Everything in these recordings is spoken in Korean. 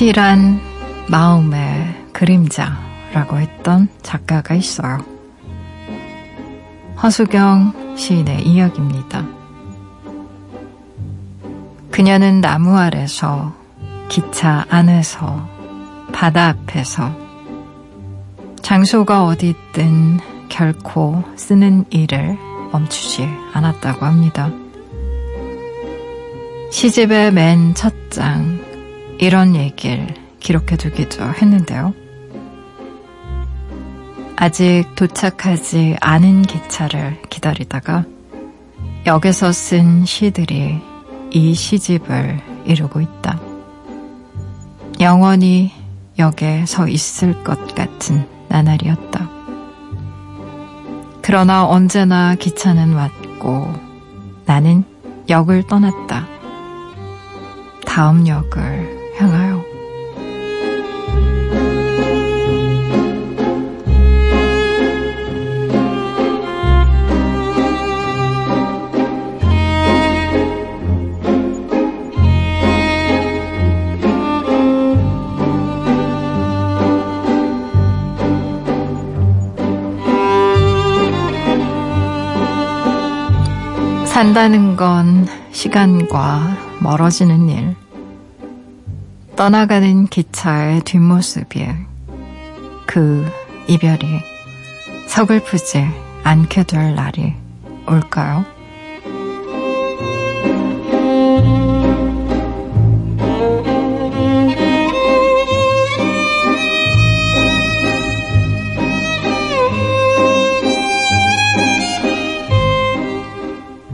시란 마음의 그림자라고 했던 작가가 있어요. 허수경 시인의 이야기입니다. 그녀는 나무 아래서, 기차 안에서, 바다 앞에서, 장소가 어디든 결코 쓰는 일을 멈추지 않았다고 합니다. 시집의 맨 첫 장, 이런 얘기를 기록해두기도 했는데요. 아직 도착하지 않은 기차를 기다리다가 역에서 쓴 시들이 이 시집을 이루고 있다. 영원히 역에 서 있을 것 같은 나날이었다. 그러나 언제나 기차는 왔고 나는 역을 떠났다. 다음 역을 향하여. 산다는 건 시간과 멀어지는 일. 떠나가는 기차의 뒷모습이 그 이별이 서글프지 않게 될 날이 올까요?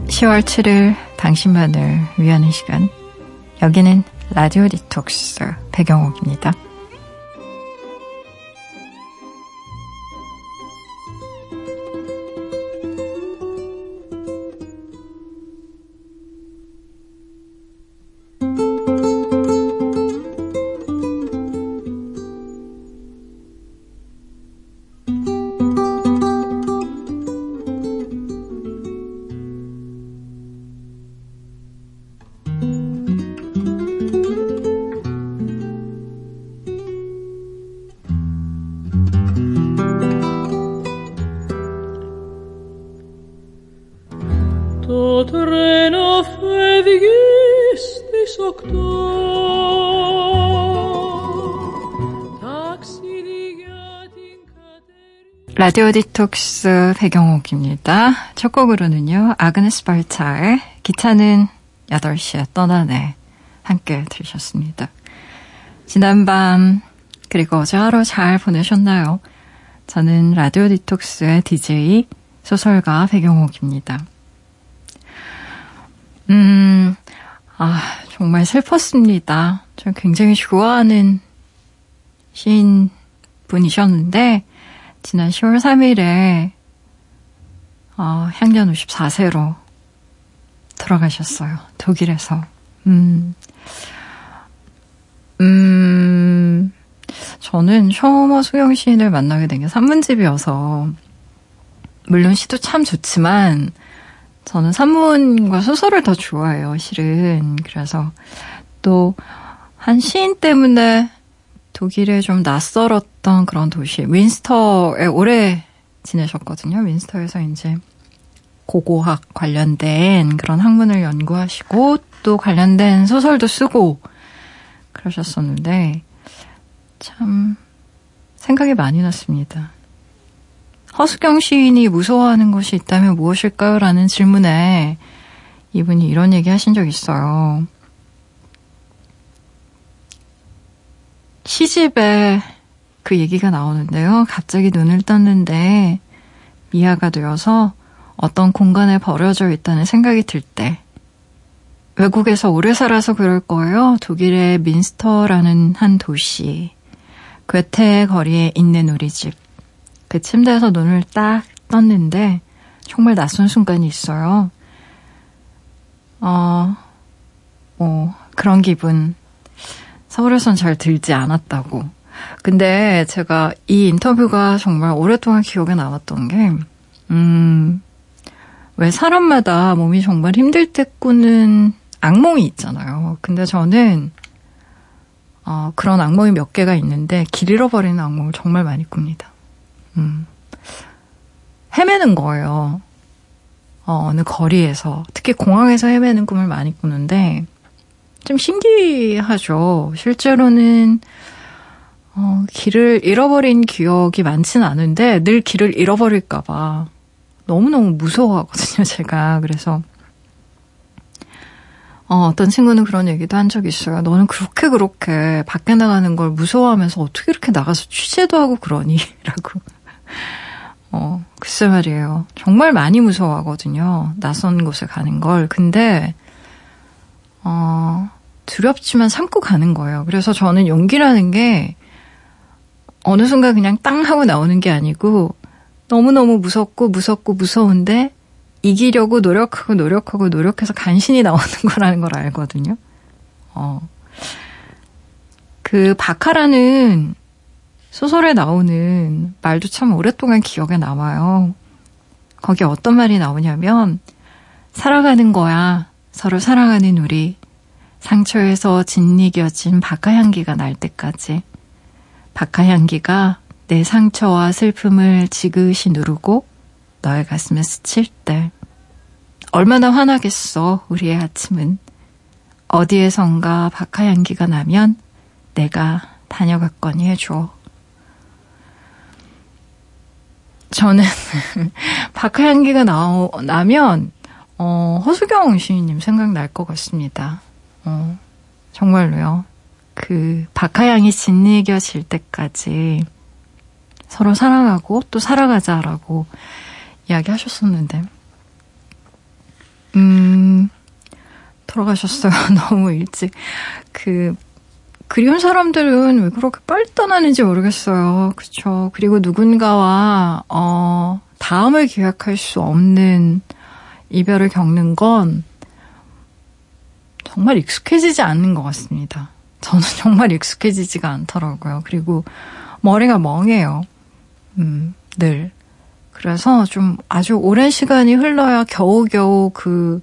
10월 7일 당신만을 위하는 시간. 여기는 라디오 디톡스 배경옥입니다. 라디오 디톡스 배경옥입니다. 첫 곡으로는요, 아그네스 발차의 기차는 8시에 떠나네. 함께 들으셨습니다. 지난밤, 그리고 어제 하루 잘 보내셨나요? 저는 라디오 디톡스의 DJ 소설가 배경옥입니다. 음, 아, 정말 슬펐습니다. 저 굉장히 좋아하는 시인 분이셨는데, 지난 10월 3일에 어, 향년 54세로 돌아가셨어요. 독일에서. 음, 음, 저는 셔머 수경 시인을 만나게 된 게 산문집이어서, 물론 시도 참 좋지만, 저는 산문과 소설을 더 좋아해요, 실은. 그래서 또, 한 시인 때문에 독일에 좀 낯설었던 그런 도시, 윈스터에 오래 지내셨거든요. 윈스터에서 이제 고고학 관련된 그런 학문을 연구하시고 또 관련된 소설도 쓰고 그러셨었는데 참 생각이 많이 났습니다. 허수경 시인이 무서워하는 것이 있다면 무엇일까요? 라는 질문에 이분이 이런 얘기 하신 적 있어요. 시집에 그 얘기가 나오는데요. 갑자기 눈을 떴는데 미아가 되어서 어떤 공간에 버려져 있다는 생각이 들 때, 외국에서 오래 살아서 그럴 거예요. 독일의 민스터라는 한 도시, 괴테 거리에 있는 우리 집. 그 침대에서 눈을 딱 떴는데 정말 낯선 순간이 있어요. 어, 어, 그런 기분 서울에선 잘 들지 않았다고. 근데 제가 이 인터뷰가 정말 오랫동안 기억에 남았던 게, 음, 왜 사람마다 몸이 정말 힘들 때 꾸는 악몽이 있잖아요. 근데 저는, 어, 그런 악몽이 몇 개가 있는데 길 잃어버리는 악몽을 정말 많이 꿉니다. 음. 헤매는 거예요. 어, 어느 거리에서 특히 공항에서 헤매는 꿈을 많이 꾸는데 좀 신기하죠. 실제로는 어, 길을 잃어버린 기억이 많지는 않은데 늘 길을 잃어버릴까봐 너무너무 무서워하거든요, 제가. 그래서 어, 어떤 친구는 그런 얘기도 한 적이 있어요. 너는 그렇게 그렇게 밖에 나가는 걸 무서워하면서 어떻게 이렇게 나가서 취재도 하고 그러니? 라고. 어, 글쎄 말이에요. 정말 많이 무서워하거든요. 낯선 곳에 가는 걸. 근데, 어, 두렵지만 참고 가는 거예요. 그래서 저는 용기라는 게 어느 순간 그냥 땅 하고 나오는 게 아니고 너무너무 무섭고 무섭고 무서운데 이기려고 노력하고 노력하고 노력해서 간신히 나오는 거라는 걸 알거든요. 어. 그 바카라는 소설에 나오는 말도 참 오랫동안 기억에 남아요. 거기 어떤 말이 나오냐면 살아가는 거야. 서로 사랑하는 우리. 상처에서 짓이겨진 바카 향기가 날 때까지. 바카 향기가 내 상처와 슬픔을 지그시 누르고 너의 가슴에 스칠 때 얼마나 화나겠어 우리의 아침은 어디에선가 박하 향기가 나면 내가 다녀갔거니 해줘. 저는 박하 향기가 나, 나면 어, 허수경 시인님 생각날 것 같습니다. 어, 정말로요. 그 박하향이 짓이겨질 때까지 서로 사랑하고 또 살아가자라고 이야기하셨었는데, 음, 돌아가셨어요. 너무 일찍. 그, 그리운 사람들은 왜 그렇게 빨리 떠나는지 모르겠어요. 그쵸. 그리고 누군가와, 어, 다음을 기약할 수 없는 이별을 겪는 건 정말 익숙해지지 않는 것 같습니다. 저는 정말 익숙해지지가 않더라고요. 그리고 머리가 멍해요. 음, 늘. 그래서 좀 아주 오랜 시간이 흘러야 겨우겨우 그,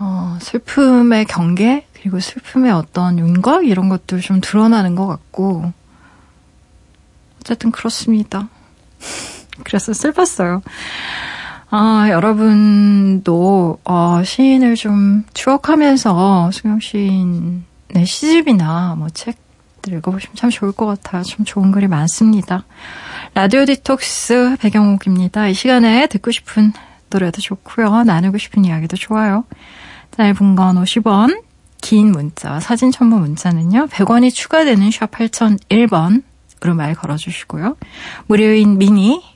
어, 슬픔의 경계, 그리고 슬픔의 어떤 윤곽, 이런 것들 좀 드러나는 것 같고, 어쨌든 그렇습니다. 그래서 슬펐어요. 아, 여러분도, 어, 시인을 좀 추억하면서 수경 시인의 시집이나 뭐 책들 읽어보시면 참 좋을 것 같아요. 참 좋은 글이 많습니다. 라디오 디톡스 배경옥입니다. 이 시간에 듣고 싶은 노래도 좋고요. 나누고 싶은 이야기도 좋아요. 짧은 건 50원, 긴 문자, 사진 첨부 문자는요. 100원이 추가되는 샵 8001번으로 말 걸어주시고요. 무료인 미니,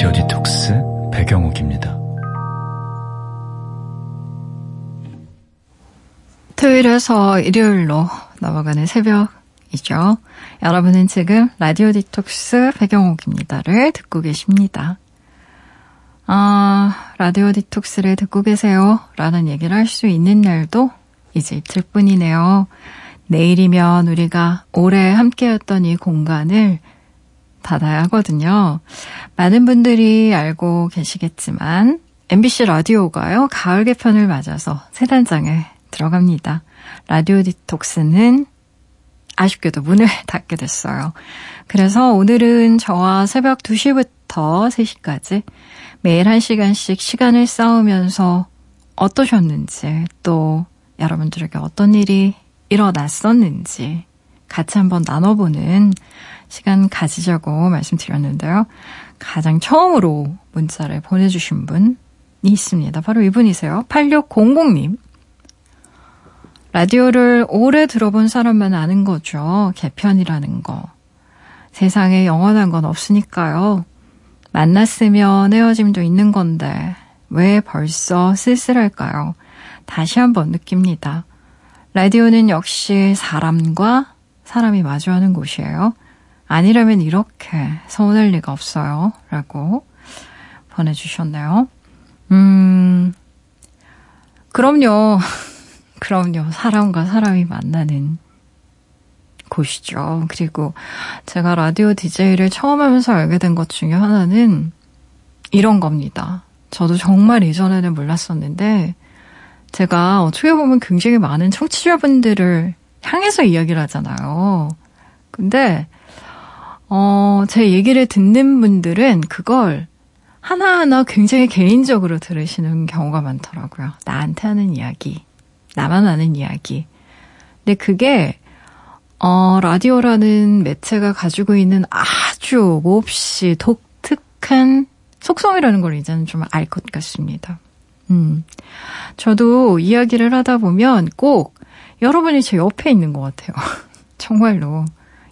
라디오 디톡스 배경옥입니다. 토요일에서 일요일로 넘어가는 새벽이죠. 여러분은 지금 라디오 디톡스 백영옥입니다를 듣고 계십니다. 아, 라디오 디톡스를 듣고 계세요. 라는 얘기를 할 수 있는 날도 이제 이틀 뿐이네요. 내일이면 우리가 오래 함께했던 이 공간을 닫아야 하거든요. 많은 분들이 알고 계시겠지만 MBC 라디오가요. 가을 개편을 맞아서 새 단장에 들어갑니다. 라디오 디톡스는 아쉽게도 문을 닫게 됐어요. 그래서 오늘은 저와 새벽 2시부터 3시까지 매일 1시간씩 시간을 쌓으면서 어떠셨는지 또 여러분들에게 어떤 일이 일어났었는지 같이 한번 나눠보는 시간 가지자고 말씀드렸는데요. 가장 처음으로 문자를 보내주신 분이 있습니다. 바로 이분이세요. 8600님. 라디오를 오래 들어본 사람만 아는 거죠. 개편이라는 거. 세상에 영원한 건 없으니까요. 만났으면 헤어짐도 있는 건데 왜 벌써 쓸쓸할까요? 다시 한번 느낍니다. 라디오는 역시 사람과 사람이 마주하는 곳이에요. 아니라면 이렇게 서운할 리가 없어요. 라고 보내주셨네요. 음, 그럼요. 그럼요. 사람과 사람이 만나는 곳이죠. 그리고 제가 라디오 DJ를 처음 하면서 알게 된 것 중에 하나는 이런 겁니다. 저도 정말 예전에는 몰랐었는데, 제가 어떻게 보면 굉장히 많은 청취자분들을 향해서 이야기를 하잖아요. 근데, 어, 제 얘기를 듣는 분들은 그걸 하나하나 굉장히 개인적으로 들으시는 경우가 많더라고요. 나한테 하는 이야기. 나만 아는 이야기. 근데 그게, 어, 라디오라는 매체가 가지고 있는 아주 몹시 독특한 속성이라는 걸 이제는 좀 알 것 같습니다. 음. 저도 이야기를 하다 보면 꼭 여러분이 제 옆에 있는 것 같아요. 정말로.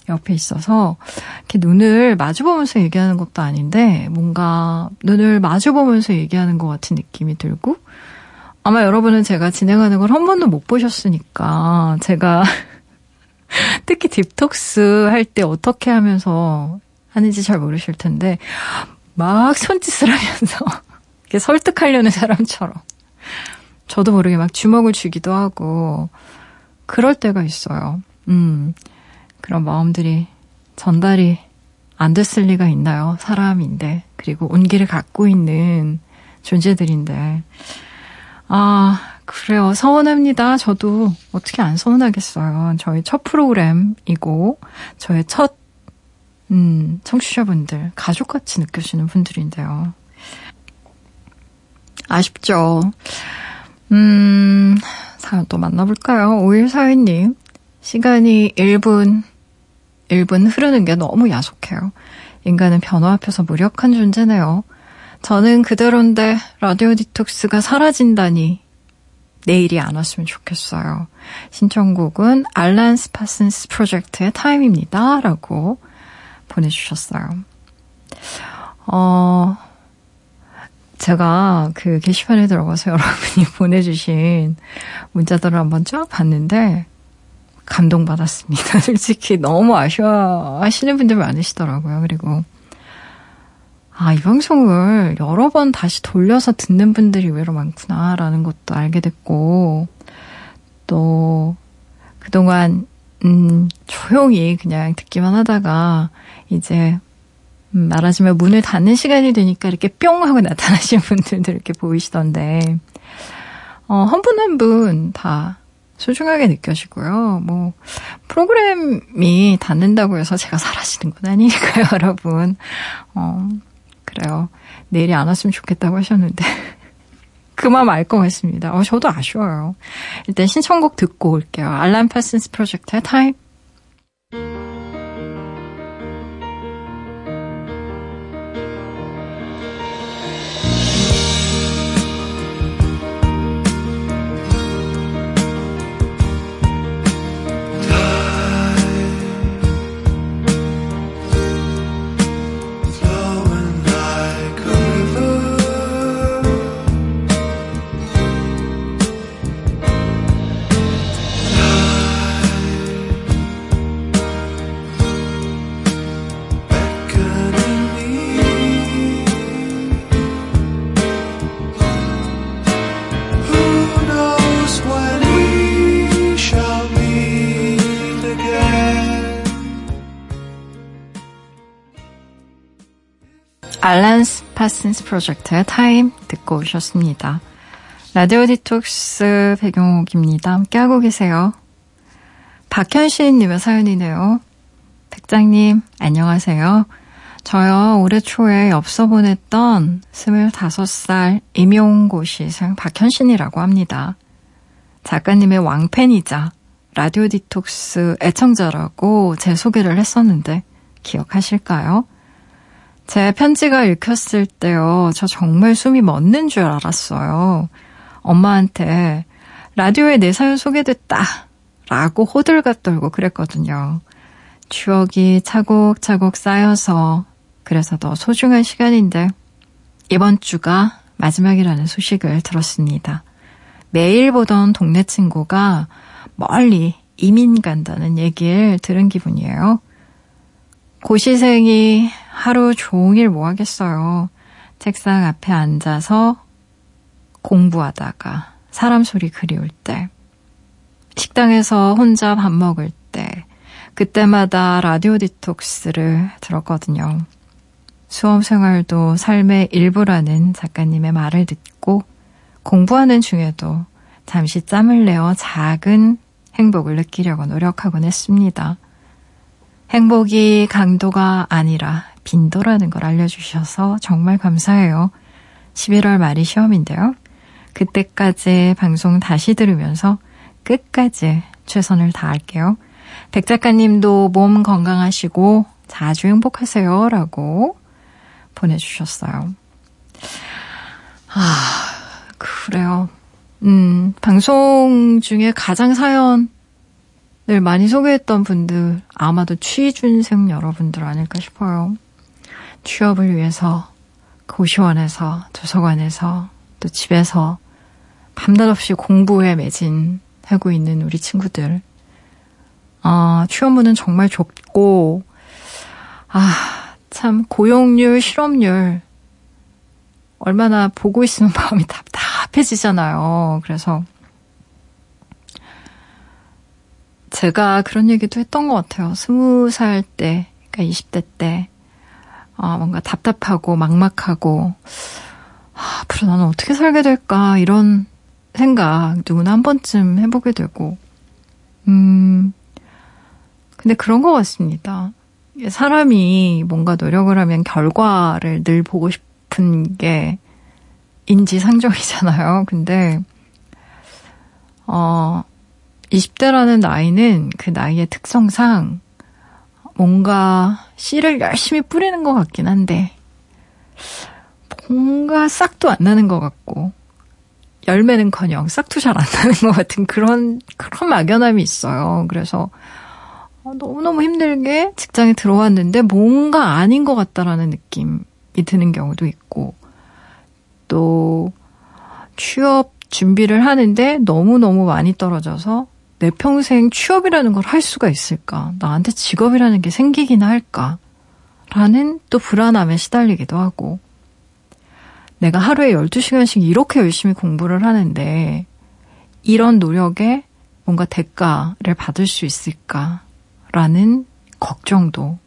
옆에 있어서 이렇게 눈을 마주보면서 얘기하는 것도 아닌데 뭔가 눈을 마주보면서 얘기하는 것 같은 느낌이 들고 아마 여러분은 제가 진행하는 걸 한 번도 못 보셨으니까 제가 특히 딥톡스 할 때 어떻게 하면서 하는지 잘 모르실 텐데 막 손짓을 하면서 이렇게 설득하려는 사람처럼 저도 모르게 막 주먹을 쥐기도 하고 그럴 때가 있어요. 음. 그런 마음들이 전달이 안 됐을 리가 있나요? 사람인데. 그리고 온기를 갖고 있는 존재들인데. 아, 그래요. 서운합니다. 저도 어떻게 안 서운하겠어요. 저희 첫 프로그램이고, 저의 첫, 음, 청취자분들, 가족같이 느껴지는 분들인데요. 아쉽죠. 음, 사연 또 만나볼까요? 5142님. 시간이 1분, 1분 흐르는 게 너무 야속해요. 인간은 변화 앞에서 무력한 존재네요. 저는 그대로인데 라디오 디톡스가 사라진다니 내일이 안 왔으면 좋겠어요. 신청곡은 알란 파슨스 프로젝트의 Time입니다. 라고 보내주셨어요. 어, 제가 그 게시판에 들어가서 여러분이 보내주신 문자들을 한번 쫙 봤는데 감동받았습니다. 솔직히 너무 아쉬워 하시는 분들 많으시더라고요. 그리고 아, 이 방송을 여러 번 다시 돌려서 듣는 분들이 의외로 많구나라는 것도 알게 됐고 또 그동안 음, 조용히 그냥 듣기만 하다가 이제 음, 말하자면 문을 닫는 시간이 되니까 이렇게 뿅 하고 나타나신 분들도 이렇게 보이시던데 어, 한 분 한 분 다 소중하게 느껴지고요. 뭐 프로그램이 닫는다고 해서 제가 사라지는 건 아니니까요, 여러분. 어, 그래요. 내일이 안 왔으면 좋겠다고 하셨는데 그 마음 알것 같습니다. 어, 저도 아쉬워요. 일단 신청곡 듣고 올게요. 알람 파슨스 프로젝트의 타임. 알란 파슨스 프로젝트의 Time 듣고 오셨습니다. 라디오 디톡스 백영옥입니다. 함께하고 계세요. 박현신님의 사연이네요. 백작님, 안녕하세요. 저요, 올해 초에 엽서 보냈던 25살 임용고시생 박현신이라고 합니다. 작가님의 왕팬이자 라디오 디톡스 애청자라고 제 소개를 했었는데 기억하실까요? 제 편지가 읽혔을 때요, 저 정말 숨이 멎는 줄 알았어요. 엄마한테 라디오에 내 사연 소개됐다. 라고 호들갑 떨고 그랬거든요. 추억이 차곡차곡 쌓여서 그래서 더 소중한 시간인데 이번 주가 마지막이라는 소식을 들었습니다. 매일 보던 동네 친구가 멀리 이민 간다는 얘기를 들은 기분이에요. 고시생이 하루 종일 뭐 하겠어요. 책상 앞에 앉아서 공부하다가 사람 소리 그리울 때, 식당에서 혼자 밥 먹을 때, 그때마다 라디오 디톡스를 들었거든요. 수험 생활도 삶의 일부라는 작가님의 말을 듣고 공부하는 중에도 잠시 짬을 내어 작은 행복을 느끼려고 노력하곤 했습니다. 행복이 강도가 아니라 빈도라는 걸 알려주셔서 정말 감사해요. 11월 말이 시험인데요. 그때까지 방송 다시 들으면서 끝까지 최선을 다할게요. 백 작가님도 몸 건강하시고 자주 행복하세요. 라고 보내주셨어요. 아, 그래요. 음, 방송 중에 가장 사연을 많이 소개했던 분들, 아마도 취준생 여러분들 아닐까 싶어요. 취업을 위해서 고시원에서, 도서관에서, 또 집에서 밤낮없이 공부에 매진하고 있는 우리 친구들. 아, 취업문은 정말 좁고, 아, 참, 고용률, 실업률, 얼마나 보고 있으면 마음이 답답해지잖아요. 그래서, 제가 그런 얘기도 했던 것 같아요. 스무 살 때, 그러니까 20대 때, 아, 뭔가 답답하고 막막하고, 아, 앞으로 나는 어떻게 살게 될까, 이런 생각 누구나 한 번쯤 해보게 되고, 음, 근데 그런 것 같습니다. 사람이 뭔가 노력을 하면 결과를 늘 보고 싶은 게 인지상정이잖아요. 근데, 어, 20대라는 나이는 그 나이의 특성상 뭔가 씨를 열심히 뿌리는 것 같긴 한데, 뭔가 싹도 안 나는 것 같고, 열매는 커녕 싹도 잘 안 나는 것 같은 그런 그런 막연함이 있어요. 그래서 어, 너무너무 힘들게 직장에 들어왔는데 뭔가 아닌 것 같다라는 느낌이 드는 경우도 있고 또 취업 준비를 하는데 너무너무 많이 떨어져서 내 평생 취업이라는 걸 할 수가 있을까? 나한테 직업이라는 게 생기기나 할까? 라는 또 불안함에 시달리기도 하고 내가 하루에 12시간씩 이렇게 열심히 공부를 하는데 이런 노력에 뭔가 대가를 받을 수 있을까 라는 걱정도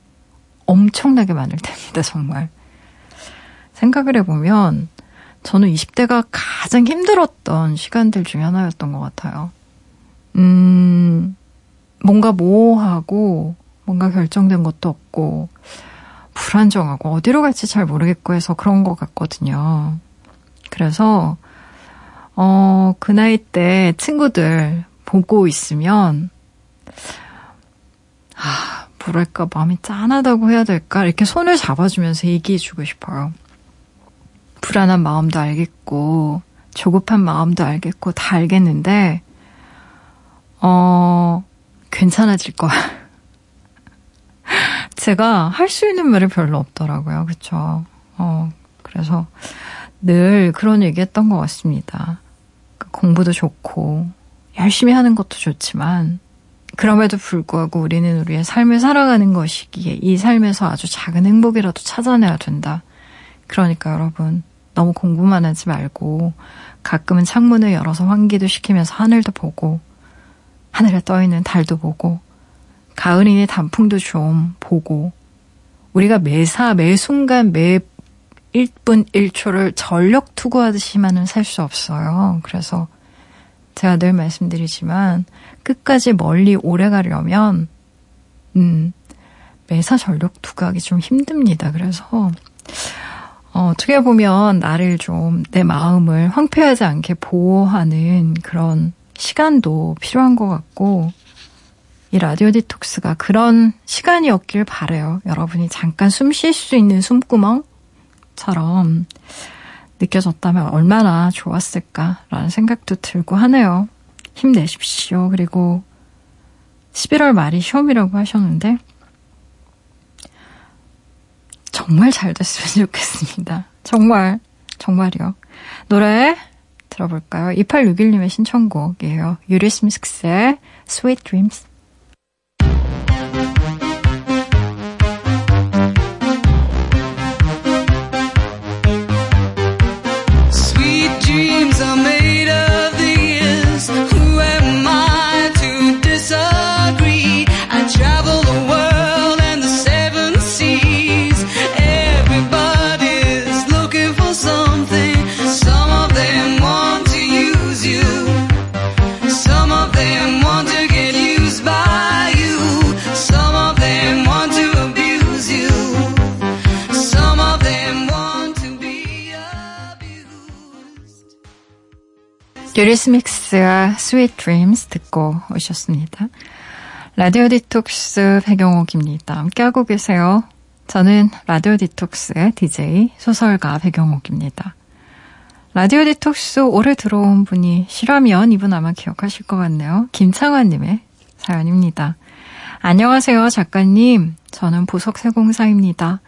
엄청나게 많을 텐데 정말. 생각을 해보면 저는 20대가 가장 힘들었던 시간들 중에 하나였던 것 같아요. 음, 뭔가 모호하고 뭔가 결정된 것도 없고 불안정하고 어디로 갈지 잘 모르겠고 해서 그런 것 같거든요. 그래서 어, 그 나이 때 친구들 보고 있으면 아, 뭐랄까 마음이 짠하다고 해야 될까 이렇게 손을 잡아주면서 얘기해주고 싶어요. 불안한 마음도 알겠고 조급한 마음도 알겠고 다 알겠는데 어 괜찮아질 거야. 제가 할 수 있는 말이 별로 없더라고요. 그쵸? 어, 그래서 늘 그런 얘기 했던 것 같습니다. 그 공부도 좋고, 열심히 하는 것도 좋지만, 그럼에도 불구하고 우리는 우리의 삶을 살아가는 것이기에 이 삶에서 아주 작은 행복이라도 찾아내야 된다. 그러니까 여러분, 너무 공부만 하지 말고, 가끔은 창문을 열어서 환기도 시키면서 하늘도 보고, 하늘에 떠 있는 달도 보고, 가을이니 단풍도 좀 보고 우리가 매사 매 순간 매 1분 1초를 전력 투구하듯이만은 살 수 없어요. 그래서 제가 늘 말씀드리지만 끝까지 멀리 오래 가려면 음 매사 전력 투구하기 좀 힘듭니다. 그래서 어, 어떻게 보면 나를 좀 내 마음을 황폐하지 않게 보호하는 그런 시간도 필요한 것 같고 이 라디오 디톡스가 그런 시간이었길 바래요. 여러분이 잠깐 숨 쉴 수 있는 숨구멍처럼 느껴졌다면 얼마나 좋았을까라는 생각도 들고 하네요. 힘내십시오. 그리고 11월 말이 시험이라고 하셨는데, 정말 잘 됐으면 좋겠습니다. 정말, 정말이요. 노래 들어볼까요? 2861님의 신청곡이에요. 유리스미스의 Sweet Dreams. 유리스믹스의 Sweet Dreams 듣고 오셨습니다. 라디오 디톡스 백영옥입니다. 함께하고 계세요. 저는 라디오 디톡스의 DJ 소설가 백영옥입니다. 라디오 디톡스 오래 들어온 분이시라면 이분 아마 기억하실 것 같네요. 김창환님의 사연입니다. 안녕하세요, 작가님. 저는 보석세공사입니다.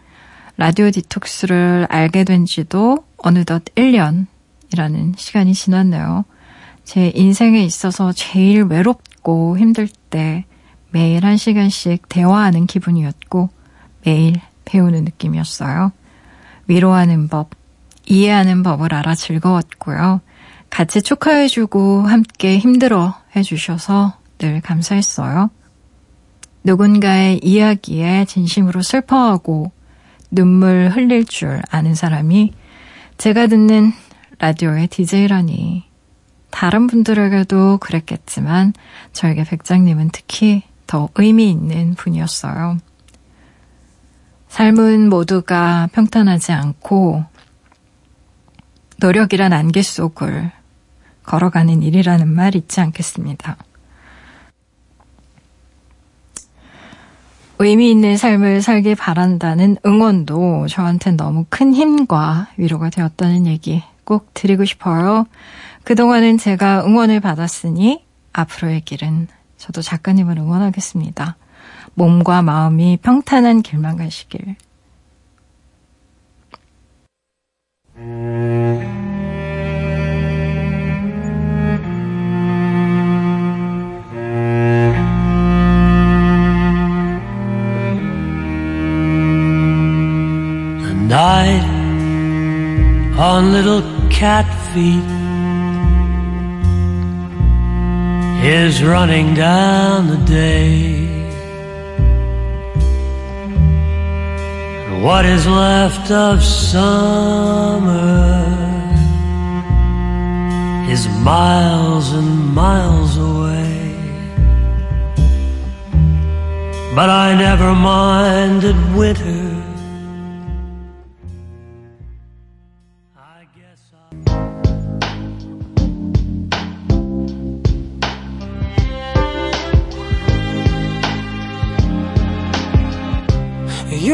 라디오 디톡스를 알게 된 지도 어느덧 1년이라는 시간이 지났네요. 제 인생에 있어서 제일 외롭고 힘들 때 매일 한 시간씩 대화하는 기분이었고 매일 배우는 느낌이었어요. 위로하는 법, 이해하는 법을 알아 즐거웠고요. 같이 축하해주고 함께 힘들어 해주셔서 늘 감사했어요. 누군가의 이야기에 진심으로 슬퍼하고 눈물 흘릴 줄 아는 사람이 제가 듣는 라디오의 DJ라니 다른 분들에게도 그랬겠지만 저에게 백장님은 특히 더 의미 있는 분이었어요. 삶은 모두가 평탄하지 않고 노력이란 안개 속을 걸어가는 일이라는 말 잊지 않겠습니다. 의미 있는 삶을 살길 바란다는 응원도 저한테 너무 큰 힘과 위로가 되었다는 얘기 꼭 드리고 싶어요. 그동안은 제가 응원을 받았으니 앞으로의 길은 저도 작가님을 응원하겠습니다. 몸과 마음이 평탄한 길만 가시길. Is running down the day. what is left of summer is miles and miles away. But I never minded winter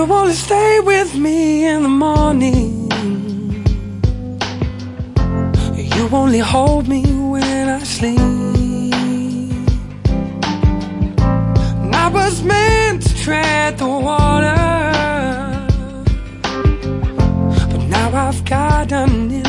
wanna stay with me in the morning. You only hold me when I sleep. I was meant to tread the water. But now I've gotten in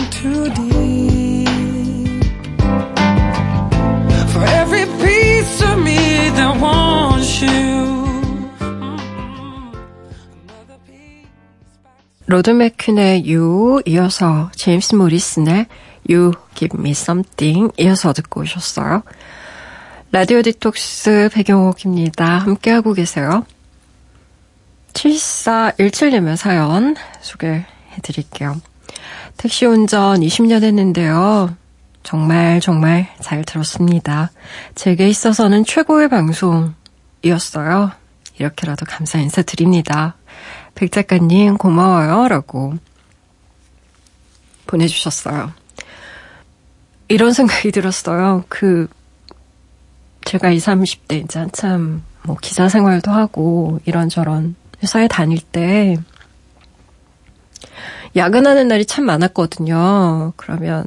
로드 맥퀸의 You 이어서 제임스 모리슨의 You Give Me Something 이어서 듣고 오셨어요. 라디오 디톡스 백영옥입니다. 함께하고 계세요. 7417님의 사연 소개해 드릴게요. 택시 운전 20년 했는데요. 정말 정말 잘 들었습니다. 제게 있어서는 최고의 방송이었어요. 이렇게라도 감사 인사 드립니다. 백 작가님 고마워요. 라고 보내주셨어요. 이런 생각이 들었어요. 그, 제가 20, 30대 이제 한참 뭐 기자 생활도 하고 이런저런 회사에 다닐 때 야근하는 날이 참 많았거든요. 그러면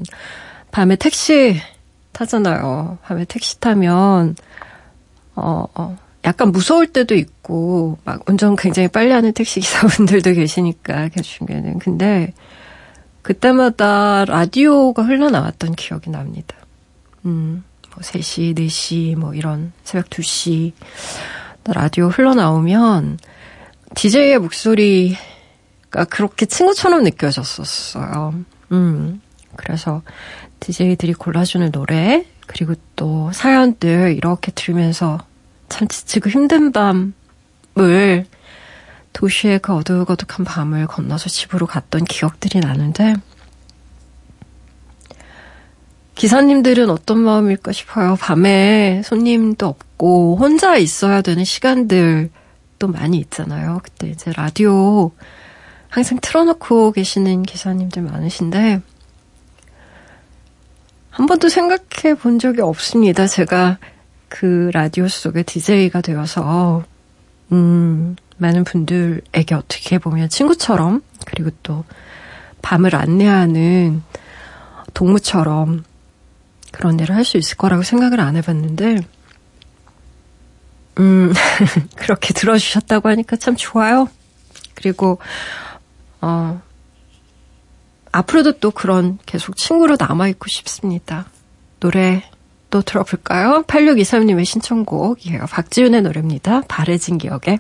밤에 택시 타잖아요. 밤에 택시 타면, 어, 어, 약간 무서울 때도 있고, 막 운전 굉장히 빨리 하는 택시 기사분들도 계시니까, 그 중에는. 근데, 그때마다 라디오가 흘러나왔던 기억이 납니다. 음, 뭐 3시, 4시, 뭐 이런 새벽 2시, 라디오 흘러나오면, DJ의 목소리가 그렇게 친구처럼 느껴졌었어요. 음, 그래서 DJ들이 골라주는 노래, 그리고 또 사연들 이렇게 들으면서 참 지치고 힘든 밤을 도시의 그 어둑어둑한 밤을 건너서 집으로 갔던 기억들이 나는데 기사님들은 어떤 마음일까 싶어요. 밤에 손님도 없고 혼자 있어야 되는 시간들도 많이 있잖아요. 그때 이제 라디오 항상 틀어놓고 계시는 기사님들 많으신데 한 번도 생각해 본 적이 없습니다. 제가 그 라디오 속에 DJ가 되어서, 음, 많은 분들에게 어떻게 보면 친구처럼, 그리고 또 밤을 안내하는 동무처럼 그런 일을 할 수 있을 거라고 생각을 안 해봤는데, 음, 그렇게 들어주셨다고 하니까 참 좋아요. 그리고, 어, 앞으로도 또 그런 계속 친구로 남아있고 싶습니다. 노래 또 들어볼까요? 8623님의 신청곡이에요. 박지윤의 노래입니다. 바래진 기억에.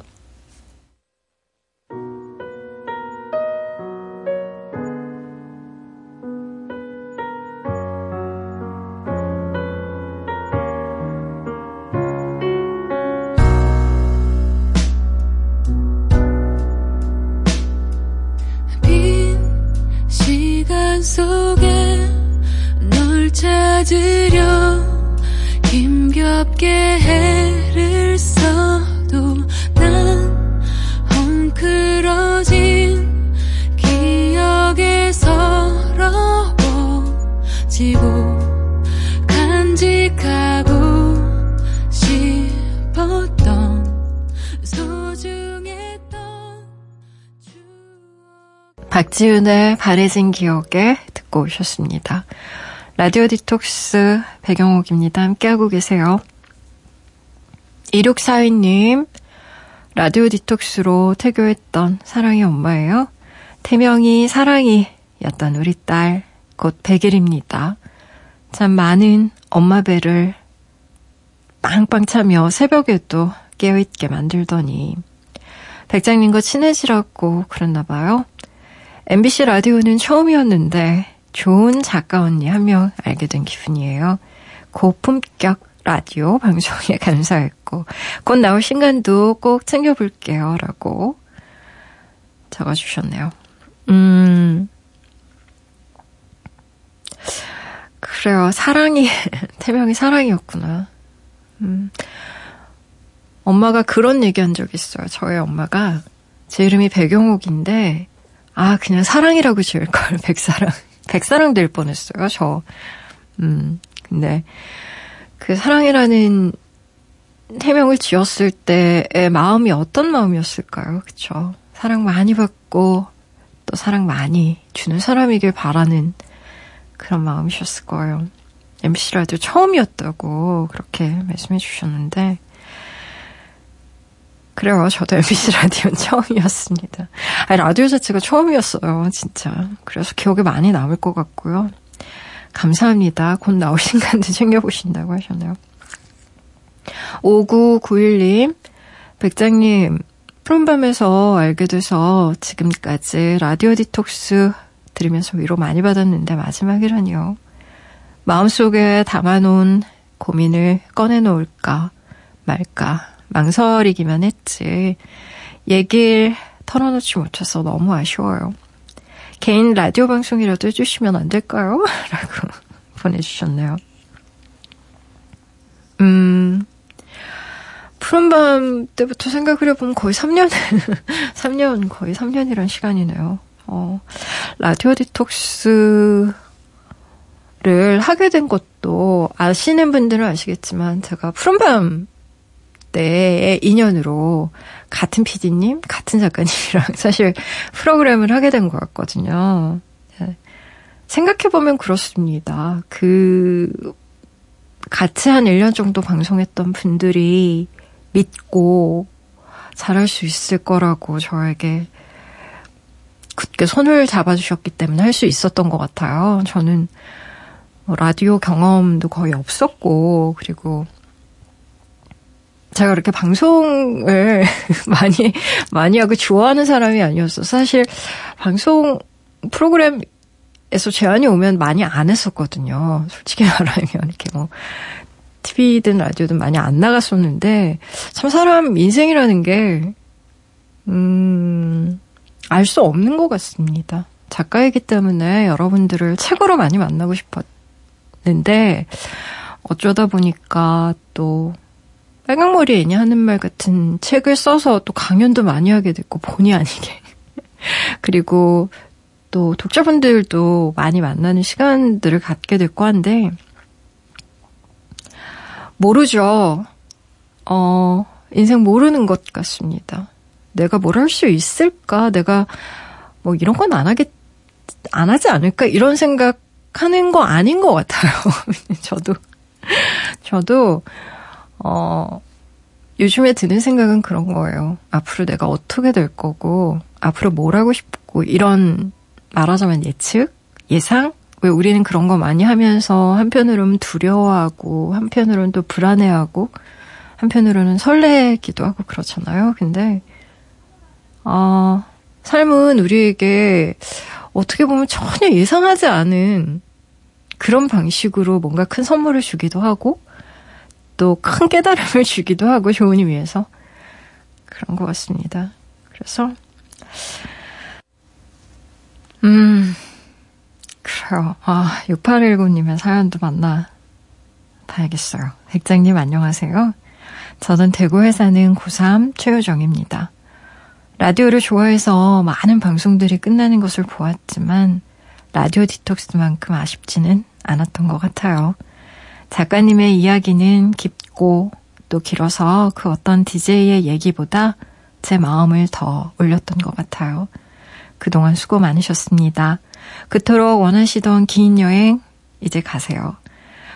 속에 널 찾으려 힘겹게 해를 써도 난 헝클어진 기억에 서러워지고 간직하고 싶었던 소중했던 박지윤의 바래진 기억에 듣고 오셨습니다. 라디오 디톡스 백영옥입니다. 함께하고 계세요. 2642님, 라디오 디톡스로 태교했던 사랑이 엄마예요. 태명이 사랑이였던 우리 딸, 곧 100일입니다. 잠 많은 엄마 배를 빵빵 차며 새벽에도 깨어있게 만들더니 백장님과 친해지라고 그랬나 봐요. MBC 라디오는 처음이었는데 좋은 작가 언니 한 명 알게 된 기분이에요. 고품격 라디오 방송에 감사했고 곧 나올 신간도 꼭 챙겨볼게요. 라고 적어주셨네요. 음, 그래요. 사랑이, 태명이 사랑이었구나. 음, 엄마가 그런 얘기 한 적 있어요. 저희 엄마가 제 이름이 배경옥인데, 아, 그냥 사랑이라고 지을 걸, 백사랑. 백사랑 될 뻔했어요, 저. 음, 근데 그 사랑이라는 태명을 지었을 때의 마음이 어떤 마음이었을까요? 그쵸? 사랑 많이 받고 또 사랑 많이 주는 사람이길 바라는 그런 마음이셨을 거예요. MC 라디오 처음이었다고 그렇게 말씀해 주셨는데 그래요. 저도 MBC 라디오는 처음이었습니다. 아니, 라디오 자체가 처음이었어요. 진짜. 그래서 기억에 많이 남을 것 같고요. 감사합니다. 곧 나오신 간도 챙겨보신다고 하셨네요. 5991님, 백장님, 푸른밤에서 알게 돼서 지금까지 라디오 디톡스 들으면서 위로 많이 받았는데 마지막이라니요. 마음속에 담아놓은 고민을 꺼내놓을까 말까 망설이기만 했지. 얘기를 털어놓지 못해서 너무 아쉬워요. 개인 라디오 방송이라도 해주시면 안 될까요? 라고 보내주셨네요. 음, 푸른 밤 때부터 생각을 해보면 거의 3년, 3년, 거의 3년이란 시간이네요. 어, 라디오 디톡스를 하게 된 것도 아시는 분들은 아시겠지만 제가 푸른 밤 때의 인연으로 같은 PD님, 같은 작가님이랑 사실 프로그램을 하게 된 거였거든요. 네. 생각해보면 그렇습니다. 그 같이 한 1년 정도 방송했던 분들이 믿고 잘할 수 있을 거라고 저에게 굳게 손을 잡아주셨기 때문에 할 수 있었던 것 같아요. 저는 뭐 라디오 경험도 거의 없었고, 그리고 제가 그렇게 방송을 많이, 많이 하고 좋아하는 사람이 아니었어. 사실 방송 프로그램에서 제안이 오면 많이 안 했었거든요. 솔직히 말하면 이렇게 뭐 TV든 라디오든 많이 안 나갔었는데 참 사람 인생이라는 게 음, 알 수 없는 것 같습니다. 작가이기 때문에 여러분들을 최고로 많이 만나고 싶었는데 어쩌다 보니까 또 빨강머리 애니 하는 말 같은 책을 써서 또 강연도 많이 하게 됐고 본의 아니게 그리고 또 독자분들도 많이 만나는 시간들을 갖게 됐고 한데 모르죠. 어, 인생 모르는 것 같습니다. 내가 뭘 할 수 있을까? 내가 뭐 이런 건 안 하겠, 안 하지 않을까? 이런 생각 하는 거 아닌 것 같아요. 저도, 저도, 어, 요즘에 드는 생각은 그런 거예요. 앞으로 내가 어떻게 될 거고, 앞으로 뭘 하고 싶고, 이런, 말하자면 예측? 예상? 왜 우리는 그런 거 많이 하면서 한편으로는 두려워하고 한편으로는 또 불안해하고 한편으로는 설레기도 하고 그렇잖아요. 근데 어, 삶은 우리에게 어떻게 보면 전혀 예상하지 않은 그런 방식으로 뭔가 큰 선물을 주기도 하고 또 큰 깨달음을 주기도 하고 좋은 의미에서 그런 것 같습니다. 그래서 음 그래요. 아, 6819님의 사연도 만나 봐야겠어요. 백장님 안녕하세요. 저는 대구에 사는 고3 최효정입니다. 라디오를 좋아해서 많은 방송들이 끝나는 것을 보았지만 라디오 디톡스만큼 아쉽지는 않았던 것 같아요. 작가님의 이야기는 깊고 또 길어서 그 어떤 DJ의 얘기보다 제 마음을 더 올렸던 것 같아요. 그동안 수고 많으셨습니다. 그토록 원하시던 긴 여행 이제 가세요.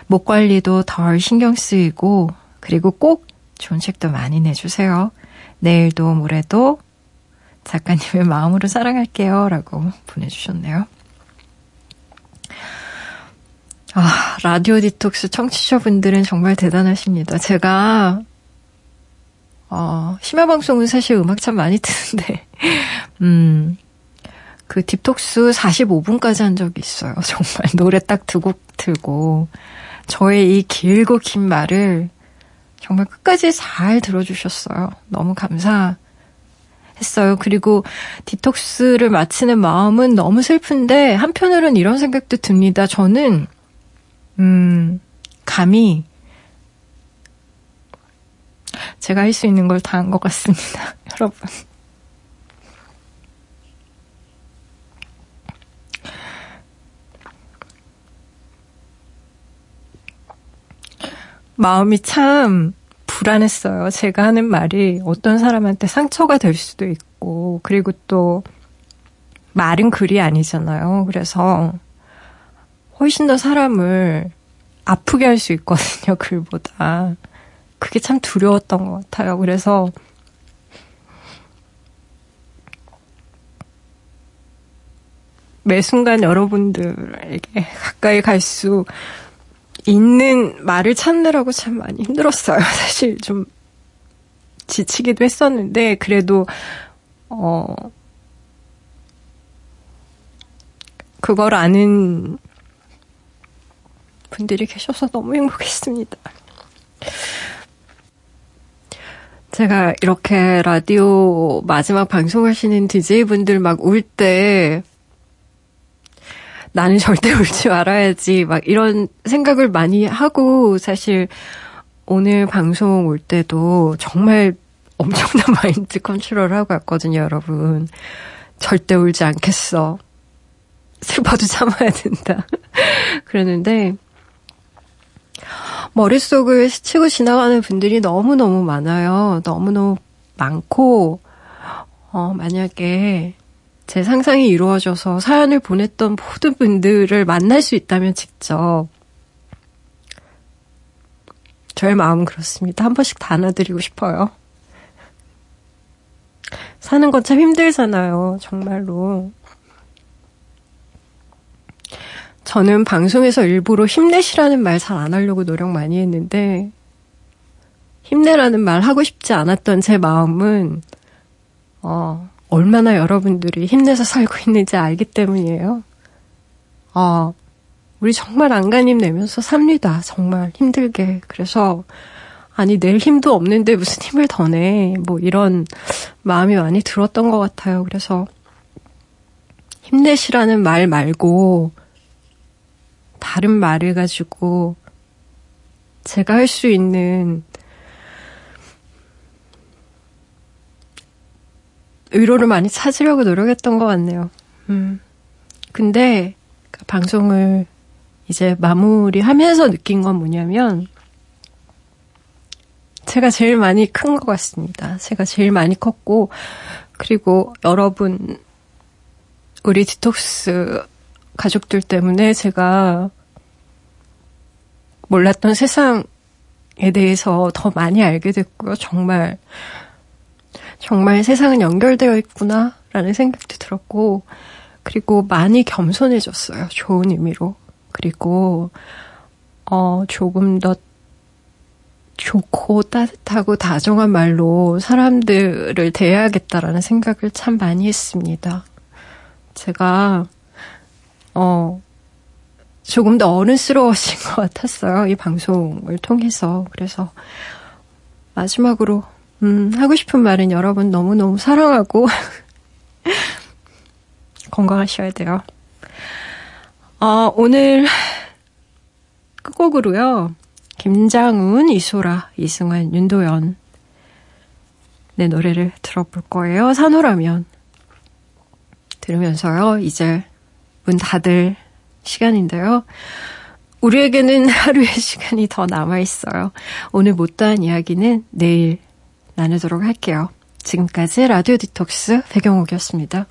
목 관리도 덜 신경 쓰이고 그리고 꼭 좋은 책도 많이 내주세요. 내일도 모레도 작가님의 마음으로 사랑할게요. 라고 보내주셨네요. 아, 라디오 디톡스 청취자분들은 정말 대단하십니다. 제가, 어, 심야방송은 사실 음악 참 많이 듣는데, 음, 그 딥톡스 45분까지 한 적이 있어요. 정말 노래 딱 두곡 틀고 저의 이 길고 긴 말을 정말 끝까지 잘 들어주셨어요. 너무 감사했어요. 그리고 디톡스를 마치는 마음은 너무 슬픈데 한편으로는 이런 생각도 듭니다. 저는 음 감히 제가 할 수 있는 걸 다 한 것 같습니다. 여러분. 마음이 참 불안했어요. 제가 하는 말이 어떤 사람한테 상처가 될 수도 있고, 그리고 또 말은 글이 아니잖아요. 그래서 훨씬 더 사람을 아프게 할 수 있거든요, 글보다. 그게 참 두려웠던 것 같아요. 그래서 매 순간 여러분들에게 가까이 갈수 있는 말을 찾느라고 참 많이 힘들었어요. 사실 좀 지치기도 했었는데 그래도 어 그걸 아는 분들이 계셔서 너무 행복했습니다. 제가 이렇게 라디오 마지막 방송하시는 DJ분들 막 울 때 나는 절대 울지 말아야지 막 이런 생각을 많이 하고 사실 오늘 방송 올 때도 정말 엄청난 마인드 컨트롤 하고 왔거든요, 여러분. 절대 울지 않겠어. 슬퍼도 참아야 된다. 그러는데 머릿속을 스치고 지나가는 분들이 너무너무 많아요. 너무너무 많고 어 만약에 제 상상이 이루어져서 사연을 보냈던 모든 분들을 만날 수 있다면 직접 저의 마음은 그렇습니다. 한 번씩 다 안아드리고 싶어요. 사는 건 참 힘들잖아요. 정말로. 저는 방송에서 일부러 힘내시라는 말 잘 안 하려고 노력 많이 했는데, 힘내라는 말 하고 싶지 않았던 제 마음은, 어, 얼마나 여러분들이 힘내서 살고 있는지 알기 때문이에요. 어, 우리 정말 안간힘 내면서 삽니다. 정말 힘들게. 그래서, 아니, 낼 힘도 없는데 무슨 힘을 더 내. 뭐 이런 마음이 많이 들었던 것 같아요. 그래서, 힘내시라는 말 말고, 다른 말을 가지고 제가 할 수 있는 위로를 많이 찾으려고 노력했던 것 같네요. 음. 근데 그 방송을 이제 마무리하면서 느낀 건 뭐냐면 제가 제일 많이 큰 것 같습니다. 제가 제일 많이 컸고 그리고 여러분 우리 디톡스 가족들 때문에 제가 몰랐던 세상에 대해서 더 많이 알게 됐고요. 정말, 정말 세상은 연결되어 있구나, 라는 생각도 들었고, 그리고 많이 겸손해졌어요. 좋은 의미로. 그리고, 어, 조금 더 좋고 따뜻하고 다정한 말로 사람들을 대해야겠다라는 생각을 참 많이 했습니다. 제가 어, 조금 더 어른스러워진 것 같았어요. 이 방송을 통해서. 그래서 마지막으로, 음, 하고 싶은 말은 여러분 너무너무 사랑하고 건강하셔야 돼요. 어, 오늘 끝곡으로요. 김장훈, 이소라, 이승환, 윤도현 내 노래를 들어볼 거예요. 산호라면 들으면서요. 이제 문 닫을 시간인데요. 우리에게는 하루의 시간이 더 남아 있어요. 오늘 못다한 이야기는 내일 나누도록 할게요. 지금까지 라디오 디톡스 배경옥이었습니다.